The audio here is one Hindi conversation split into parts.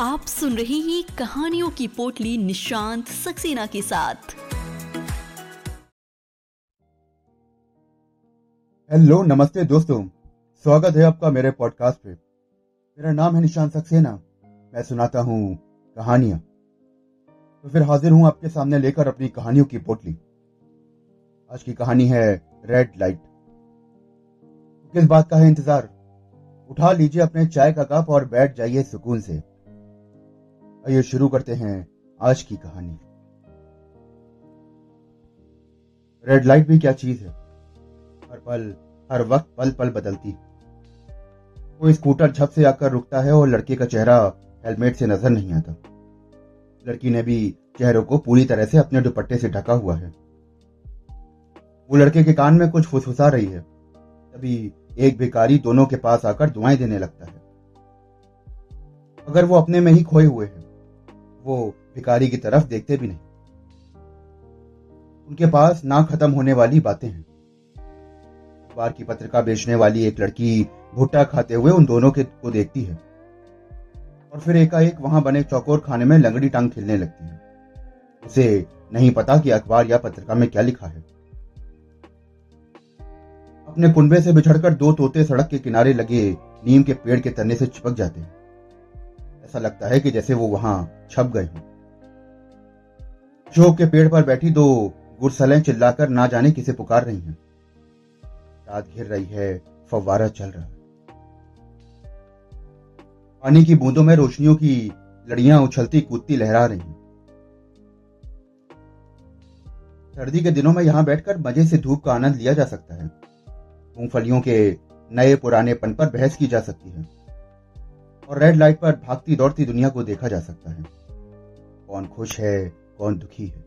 आप सुन रहे हैं कहानियों की पोटली निशांत सक्सेना के साथ। हेलो, नमस्ते दोस्तों। स्वागत है आपका मेरे पॉडकास्ट पे। मेरा नाम है निशांत सक्सेना। मैं सुनाता हूँ कहानियाँ। तो फिर हाजिर हूँ आपके सामने लेकर अपनी कहानियों की पोटली। आज की कहानी है रेड लाइट किस बात का है इंतज़ार? उठा लीजिए अपने चाय का कप और बैठ जाइए सुकून से। आइए शुरू करते हैं आज की कहानी। रेड लाइट भी क्या चीज़ है? हर पल, हर वक्त पल पल बदलती कोई स्कूटर झप से आकर रुकता है और लड़के का चेहरा हेलमेट से नज़र नहीं आता। लड़की ने भी चेहरों को पूरी तरह से अपने दुपट्टे से ढका हुआ है। वो लड़के के कान में कुछ फुसफुसा रही है। तभी एक भिकारी दोनों के पास आकर दुआएँ देने लगता है। अगर वो अपने में ही खोए हुए हैं। वो भिकारी की तरफ़ देखते भी नहीं। उनके पास ना खत्म होने वाली बातें हैं। अखबार की पत्रिका बेचने वाली एक लड़की भुट्टा खाते हुए उन दोनों के को देखती है। और फिर एकाएक वहाँ बने चौकोर खाने में लंगड़ी टांग खेलने लगती है। उसे नहीं पता कि अखबार या पत्रिका में क्या लिखा है। अपने कुंबे से बिछड़कर दो तोते सड़क के किनारे लगे नीम के पेड़ के तने से चिपक जाते हैं। ऐसा लगता है कि जैसे वो वहाँ छप गए हों। अशोक के पेड़ पर बैठी दो गुरसलें चिल्लाकर ना जाने किसे पुकार रही हैं। रात घिर रही है, फव्वारा चल रहा है। पानी की बूंदों में रोशनियों की लड़ियाँ उछलती कूदती लहरा रही हैं। सर्दी के दिनों में यहाँ बैठकर मज़े से धूप का आनंद लिया जा सकता है। मूंगफलियों के नए पुराने पन पर बहस की जा सकती है। और रेड लाइट पर भागती दौड़ती दुनिया को देखा जा सकता है। कौन खुश है, कौन दुखी है।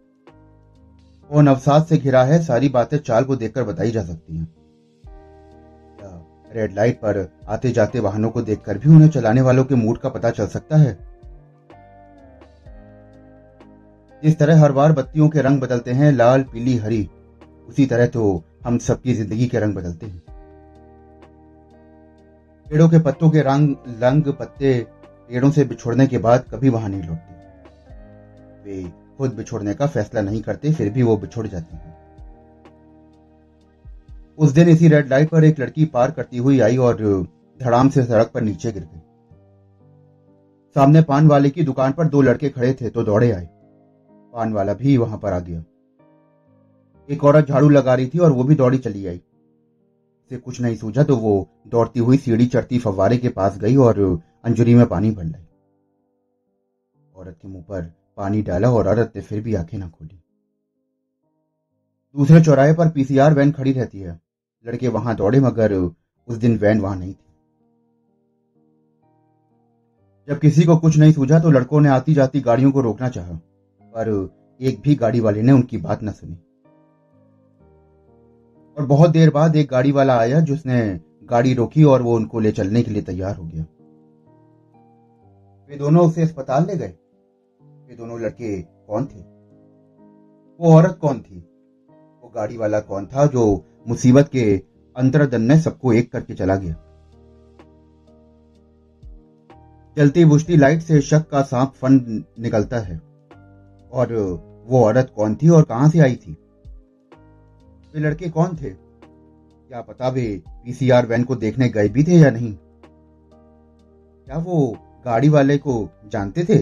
कौन अवसाद से घिरा है, सारी बातें चाल को देखकर बताई जा सकती हैं। रेड लाइट पर आते जाते वाहनों को देखकर भी उन्हें चलाने वालों के मूड का पता चल सकता है? जिस तरह हर बार बत्तियों के रंग बदलते हैं, लाल, पीली, हरी, उसी तरह तो हम सबकी ज़िंदगी के रंग बदलते हैं। पेड़ों के पत्तों के रंग, लंग पत्ते पेड़ों से बिछोड़ने के बाद कभी वहाँ नहीं लौटते। वे खुद बिछोड़ने का फैसला नहीं करते, फिर भी वो बिछोड़ जाते हैं। उस दिन इसी रेड लाइट पर एक लड़की पार करती हुई आई और धड़ाम से सड़क पर नीचे गिर गई। सामने पान वाले की दुकान पर दो लड़के खड़े थे तो दौड़े आए। पान वाला भी वहाँ पर आ गया। एक औरत झाड़ू लगा रही थी और वो भी दौड़ी चली आई। से कुछ नहीं सूझा तो वो दौड़ती हुई सीढ़ी चढ़ती फव्वारे के पास गई और अंजुरी में पानी भर लाई औरत के मुँह पर पानी डाला और औरत ने फिर भी आँखें ना खोली। दूसरे चौराहे पर पीसीआर वैन खड़ी रहती है। लड़के वहाँ दौड़े मगर उस दिन वैन वहाँ नहीं थी। जब किसी को कुछ नहीं सूझा तो लड़कों ने आती जाती गाड़ियों को रोकना चाहा, पर एक भी गाड़ी वाले ने उनकी बात न सुनी। और बहुत देर बाद एक गाड़ी वाला आया जिसने गाड़ी रोकी और वो उनको ले चलने के लिए तैयार हो गया। वे दोनों उसे अस्पताल ले गए। वे दोनों लड़के कौन थे? वो औरत कौन थी? वो गाड़ी वाला कौन था जो मुसीबत के अंतरदन में सबको एक करके चला गया? जलती बुझती लाइट से शक का सांप फन निकलता है। और वो औरत कौन थी और कहाँ से आई थी? वे लड़के कौन थे? क्या पता वे पीसीआर वैन को देखने गए भी थे या नहीं? क्या वो गाड़ी वाले को जानते थे?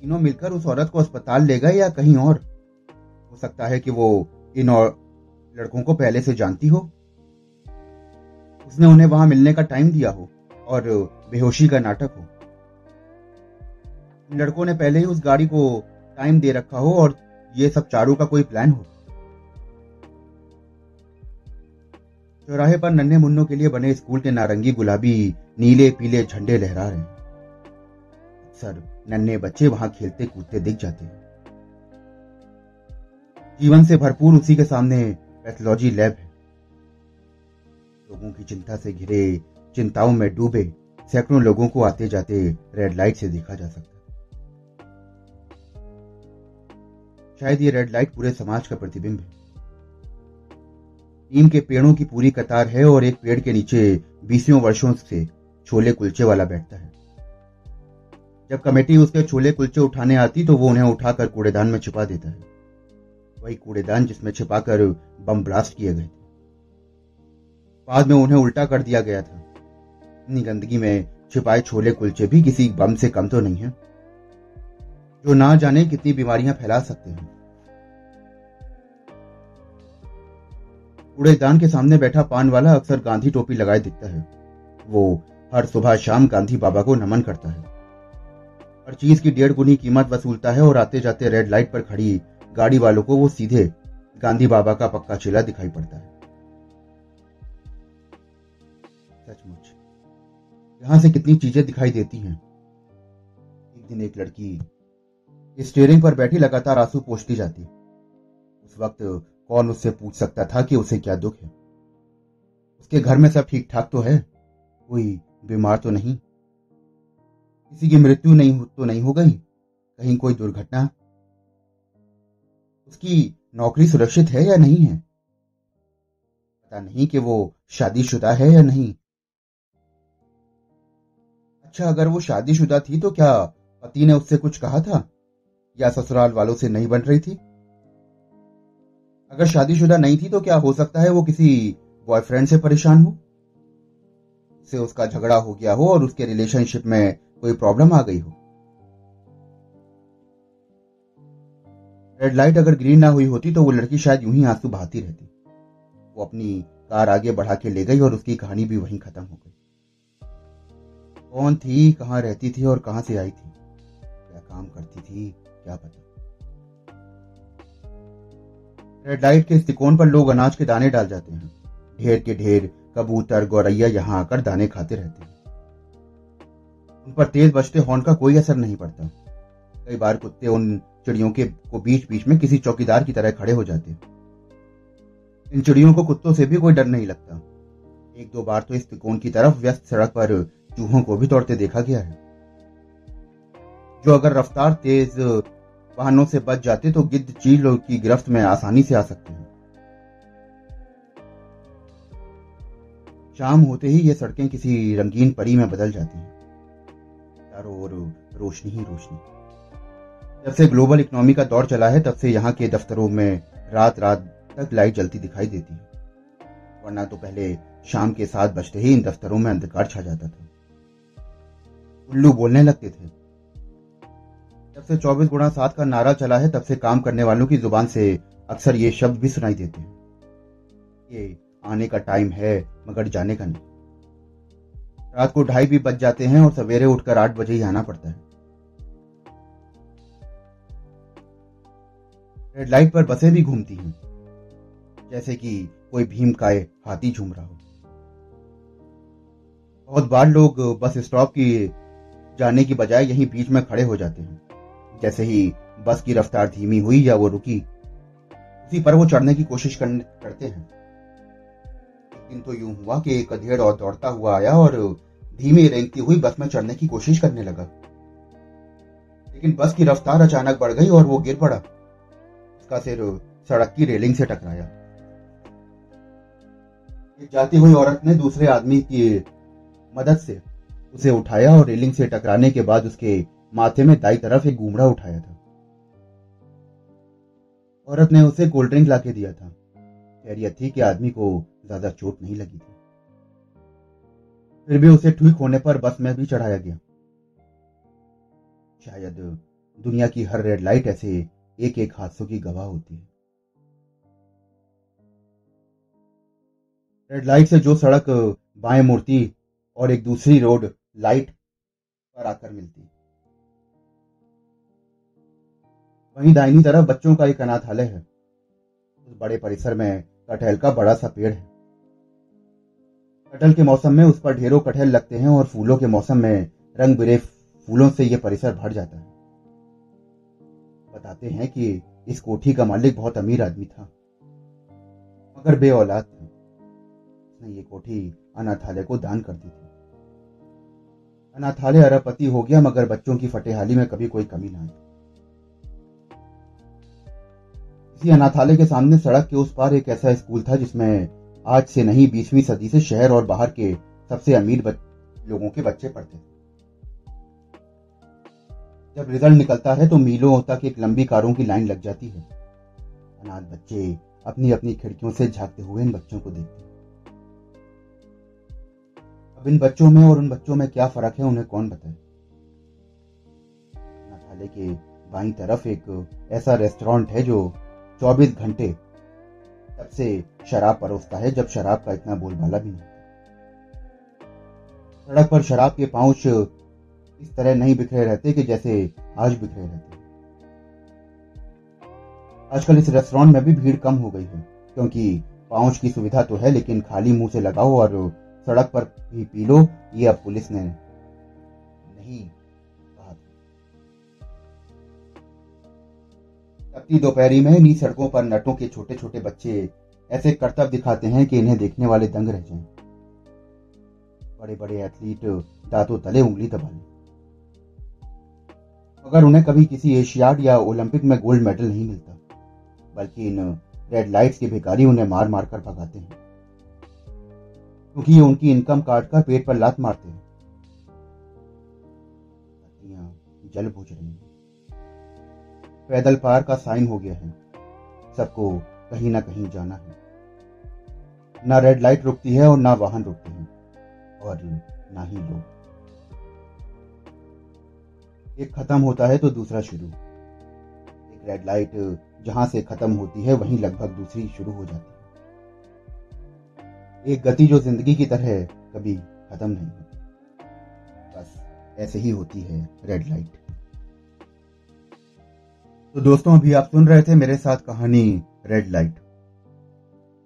तीनों मिलकर उस औरत को अस्पताल ले गए या कहीं और? हो सकता है कि वो इन और लड़कों को पहले से जानती हो। उसने उन्हें वहाँ मिलने का टाइम दिया हो और बेहोशी का नाटक हो। इन लड़कों ने पहले ही उस गाड़ी को टाइम दे रखा हो और ये सब चारों का कोई प्लान हो? चौराहे पर नन्हे मुन्नों के लिए बने स्कूल के नारंगी गुलाबी, नीले पीले झंडे लहरा रहे अक्सर नन्हे बच्चे वहाँ खेलते कूदते दिख जाते हैं। जीवन से भरपूर उसी के सामने पैथोलॉजी लैब है। लोगों की चिंता से घिरे, चिंताओं में डूबे, सैकड़ों लोगों को आते जाते रेड लाइट से देखा जा सकता शायद ये रेड लाइट पूरे समाज का प्रतिबिंब है। नीम के पेड़ों की पूरी कतार है और एक पेड़ के नीचे बीसियों वर्षों से छोले कुलचे वाला बैठता है। जब कमेटी उसके छोले कुलचे उठाने आती तो वो उन्हें उठाकर कूड़ेदान में छिपा देता है। वही कूड़ेदान जिसमें छिपाकर बम ब्लास्ट किए गए थे। बाद में उन्हें उल्टा कर दिया गया था। इतनी गंदगी में छिपाए छोले कुलचे भी किसी बम से कम तो नहीं है। जो ना जाने कितनी बीमारियाँ फैला सकते हैं। कूड़ेदान के सामने बैठा पान वाला अक्सर गांधी टोपी लगाए दिखता है। वो हर सुबह शाम गांधी बाबा को नमन करता है। हर चीज़ की डेढ़ गुनी कीमत वसूलता है और आते जाते रेड लाइट पर खड़ी गाड़ी वालों को वो सीधे गांधी बाबा का पक्का चेला दिखाई पड़ता है। सचमुच, यहाँ से कितनी चीज़ें दिखाई देती हैं। एक दिन एक लड़की स्टेयरिंग पर बैठी लगातार आँसू पोछती जाती। उस वक्त कौन उससे पूछ सकता था कि उसे क्या दुख है? उसके घर में सब ठीक ठाक तो है? कोई बीमार तो नहीं? किसी की मृत्यु नहीं तो नहीं हो गई? कहीं कोई दुर्घटना? उसकी नौकरी सुरक्षित है या नहीं है? पता नहीं कि वो शादीशुदा है या नहीं। अच्छा अगर वो शादीशुदा थी तो क्या पति ने उससे कुछ कहा था? या ससुराल वालों से नहीं बन रही थी? अगर शादीशुदा नहीं थी तो क्या हो सकता है वो किसी बॉयफ्रेंड से परेशान हो? से उसका झगड़ा हो गया हो और उसके रिलेशनशिप में कोई प्रॉब्लम आ गई हो? रेड लाइट अगर ग्रीन ना हुई होती तो वो लड़की शायद यूँ ही आँसू बहाती रहती। वो अपनी कार आगे बढ़ा के ले गई और उसकी कहानी भी वहीं खत्म हो गई। कौन थी, कहाँ रहती थी और कहाँ से आई थी? क्या काम करती थी? क्या पता। रेड लाइट के इस तिकोन पर लोग अनाज के दाने डाल जाते हैं। ढेर के ढेर, कबूतर, गौरैया यहाँ आकर दाने खाते रहते हैं। उन पर तेज बजते हॉर्न का कोई असर नहीं पड़ता। कई बार कुत्ते उन चिड़ियों के, को बीच बीच में किसी चौकीदार की तरह खड़े हो जाते हैं। इन चिड़ियों को कुत्तों से भी कोई डर नहीं लगता। एक दो बार तो इस तिकोन की तरफ़ व्यस्त सड़क पर चूहों को भी दौड़ते देखा गया है। जो अगर रफ्तार तेज वाहनों से बच जाते तो गिद्ध चील की गिरफ्त में आसानी से आ सकते हैं। शाम होते ही ये सड़कें किसी रंगीन परी में बदल जाती हैं। चारों ओर रोशनी ही रोशनी। जब से ग्लोबल इकोनॉमी का दौर चला है, तब से यहाँ के दफ्तरों में रात रात तक लाइट जलती दिखाई देती है। वरना तो पहले शाम के सात बजते ही इन दफ्तरों में अंधकार छा जाता था। उल्लू बोलने लगते थे। जब से चौबीस गुणा सात का नारा चला है, तब से काम करने वालों की ज़ुबान से अक्सर ये शब्द भी सुनाई देते हैं। ये आने का टाइम है, मगर जाने का नहीं। रात को ढाई भी बज जाते हैं और सवेरे उठकर आठ बजे ही आना पड़ता है। रेड लाइट पर बसें भी घूमती हैं, जैसे कि कोई भीम काय हाथी झूम रहा हो। बहुत बार लोग बस स्टॉप की जाने की बजाय यहीं बीच में खड़े हो जाते हैं। जैसे ही बस की रफ्तार धीमी हुई या वो रुकी, उसी पर वो चढ़ने की कोशिश करते हैं। दिन तो यूँ हुआ कि एक अधेड़ और दौड़ता हुआ आया और धीमी रेंगती हुई बस में चढ़ने की कोशिश करने लगा। लेकिन बस की रफ्तार अचानक बढ़ गई और वो गिर पड़ा। उसका सिर सड़क की रेलिंग से टकराया। जाती हुई औरत ने दूसरे आदमी की मदद से उसे उठाया और रेलिंग से टकराने के बाद उसके माथे में दाई तरफ़ एक घूमड़ा उठाया था। औरत ने उसे कोल्ड ड्रिंक लाके दिया था। खैरियत थी कि आदमी को ज़्यादा चोट नहीं लगी थी। फिर भी उसे ठीक होने पर बस में भी चढ़ाया गया। शायद दुनिया की हर रेड लाइट ऐसे एक एक हादसों की गवाह होती है। रेड लाइट से जो सड़क बाएँ मुड़ती और एक दूसरी रोड लाइट पर आकर मिलती। वहीं दाहिनी तरफ़ बच्चों का एक अनाथालय है। उस बड़े परिसर में कटहल का बड़ा सा पेड़ है। कटहल के मौसम में उस पर ढेरों कटहल लगते हैं और फूलों के मौसम में रंग बिरे फूलों से यह परिसर भर जाता है। बताते हैं कि इस कोठी का मालिक बहुत अमीर आदमी था। मगर बे औलाद था। उसने ये कोठी अनाथालय को दान कर दी थी। अनाथालय अरबपति हो गया, मगर बच्चों की फटेहाली में कभी कोई कमी ना आई। इसी अनाथालय के सामने सड़क के उस पार एक ऐसा स्कूल था जिसमें आज से नहीं, बीसवीं सदी से शहर और बाहर के सबसे अमीर लोगों के बच्चे पढ़ते थे। जब रिज़ल्ट निकलता है तो मीलों तक एक लंबी कारों की लाइन लग जाती है। अनाथ बच्चे अपनी अपनी खिड़कियों से झांकते हुए इन बच्चों को देखते अब इन बच्चों में और उन बच्चों में क्या फ़र्क है, उन्हें कौन बताए? नाले के बाई तरफ़ एक ऐसा रेस्टोरेंट है जो 24 घंटे तब से शराब परोसता है, जब शराब का इतना बोलबाला भी नहीं। सड़क पर शराब के पाउच इस तरह नहीं बिखरे रहते कि जैसे आज बिखरे रहते। आजकल इस रेस्टोरेंट में भी भीड़ कम हो गई है, क्योंकि पाउच की सुविधा तो है, लेकिन खाली मुँह से लगाओ और सड़क पर भी पी लो, ये अब पुलिस ने नहीं तपती दोपहरी में इन्हीं सड़कों पर नटों के छोटे छोटे बच्चे ऐसे कर्तव्य दिखाते हैं कि इन्हें देखने वाले दंग रह जाएँ। बड़े बड़े एथलीट दांतों तले उंगली दबा लें। अगर उन्हें कभी किसी एशियाड या ओलंपिक में गोल्ड मेडल नहीं मिलता, बल्कि इन रेड लाइट्स के भिखारी उन्हें मार मार कर भगाते हैं। क्योंकि ये उनकी इनकम काट कर पेट पर लात मारते हैं। जल बुझ रही हैं। पैदल पार का साइन हो गया है। सबको कहीं ना कहीं जाना है। ना रेड लाइट रुकती है और ना वाहन रुकते हैं, और ना ही लोग। एक खत्म होता है तो दूसरा शुरू। एक रेड लाइट जहाँ से खत्म होती है, वहीं लगभग दूसरी शुरू हो जाती है। एक गति जो ज़िंदगी की तरह कभी खत्म नहीं होती। बस ऐसे ही होती है रेड लाइट तो दोस्तों, अभी आप सुन रहे थे मेरे साथ कहानी रेड लाइट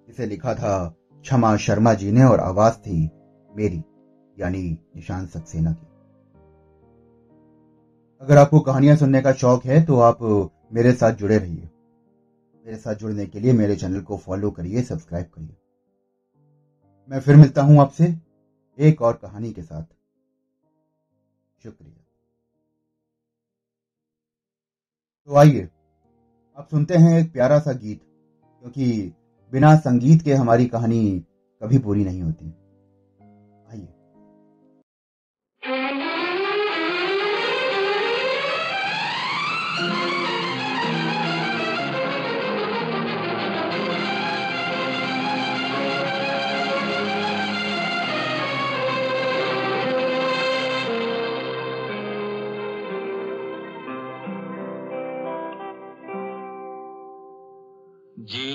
इसे लिखा था क्षमा शर्मा जी ने और आवाज़ थी मेरी, यानी निशान सक्सेना की। अगर आपको कहानियाँ सुनने का शौक है तो आप मेरे साथ जुड़े रहिए। मेरे साथ जुड़ने के लिए मेरे चैनल को फॉलो करिए, सब्सक्राइब करिए। मैं फिर मिलता हूँ आपसे एक और कहानी के साथ। शुक्रिया। तो आइए अब सुनते हैं एक प्यारा सा गीत, क्योंकि बिना संगीत के हमारी कहानी कभी पूरी नहीं होती।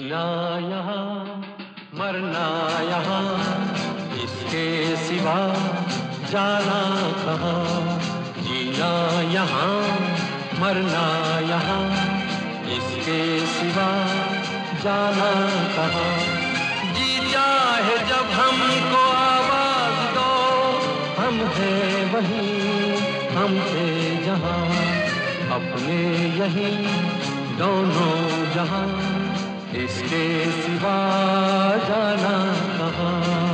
जीना यहाँ, मरना यहाँ, इसके सिवा जाना कहाँ? जीना यहाँ, मरना यहाँ, इसके सिवा जाना कहाँ? जी चाहे जब हमको आवाज़ दो, हम हैं वहीं, हम थे जहाँ, अपने यहीं, दोनों जहाँ। इसके सिवा जाना कहाँ?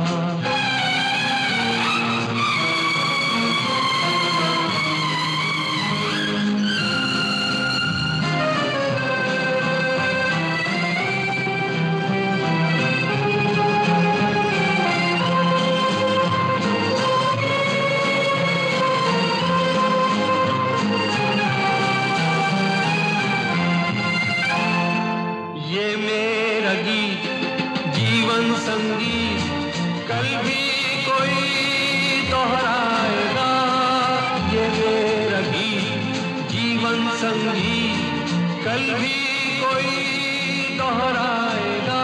कल भी कोई दोहराएगा।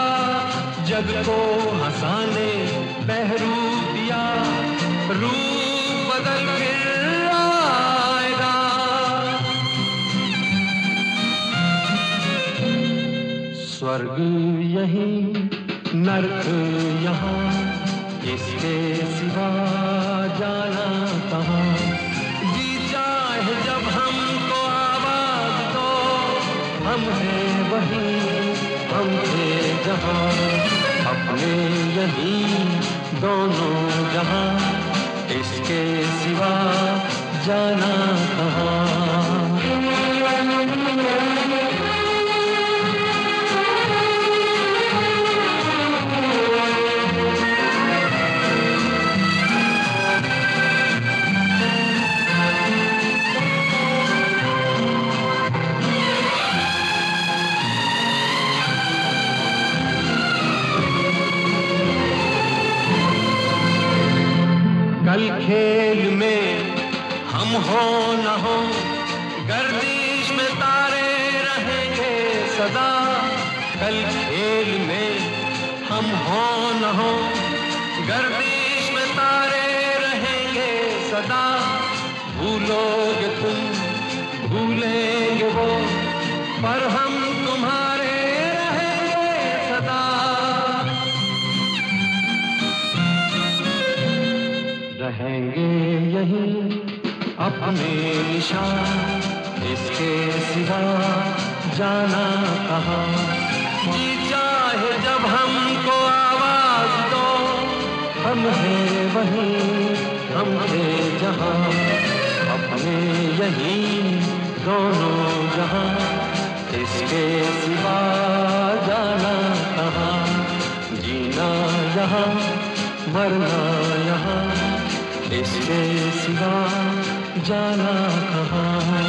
जग को हंसाने बहरू दिया, रूप बदल फिर आएगा। स्वर्ग यही नर्क यहाँ, इसके सिवा जाना वही हम थे जहाँ अपने यही दोनों जहाँ इसके सिवा जाना कहाँ। हो न हो गर्दिश में तारे रहेंगे सदा। भूलोगे तुम, भूलेंगे वो, पर हम तुम्हारे रहेंगे सदा। रहेंगे यही अपने निशान, इसके सिवा जाना कहाँ? हम हैं वहीं, हम थे जहाँ। अपने यही दोनों जहाँ, इसके सिवा जाना कहाँ? जीना यहाँ, मरना यहाँ, इसके सिवा जाना कहाँ?